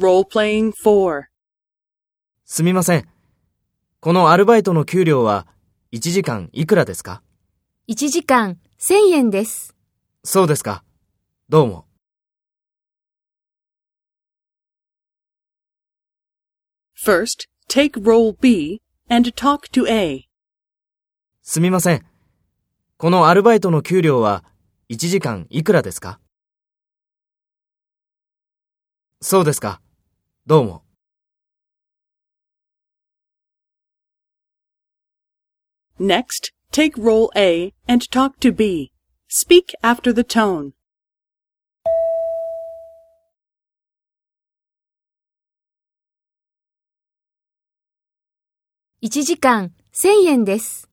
Role-playing 4. すみません。このアルバイトの給料は1時間いくらですか？1時間1000円です。そうですか。どうも。First, take role B and talk to A. すみません。このアルバイトの給料は1時間いくらですか？そうですか。どうも。 Next, take role A and talk to B. Speak after the tone. 1時間1000円です。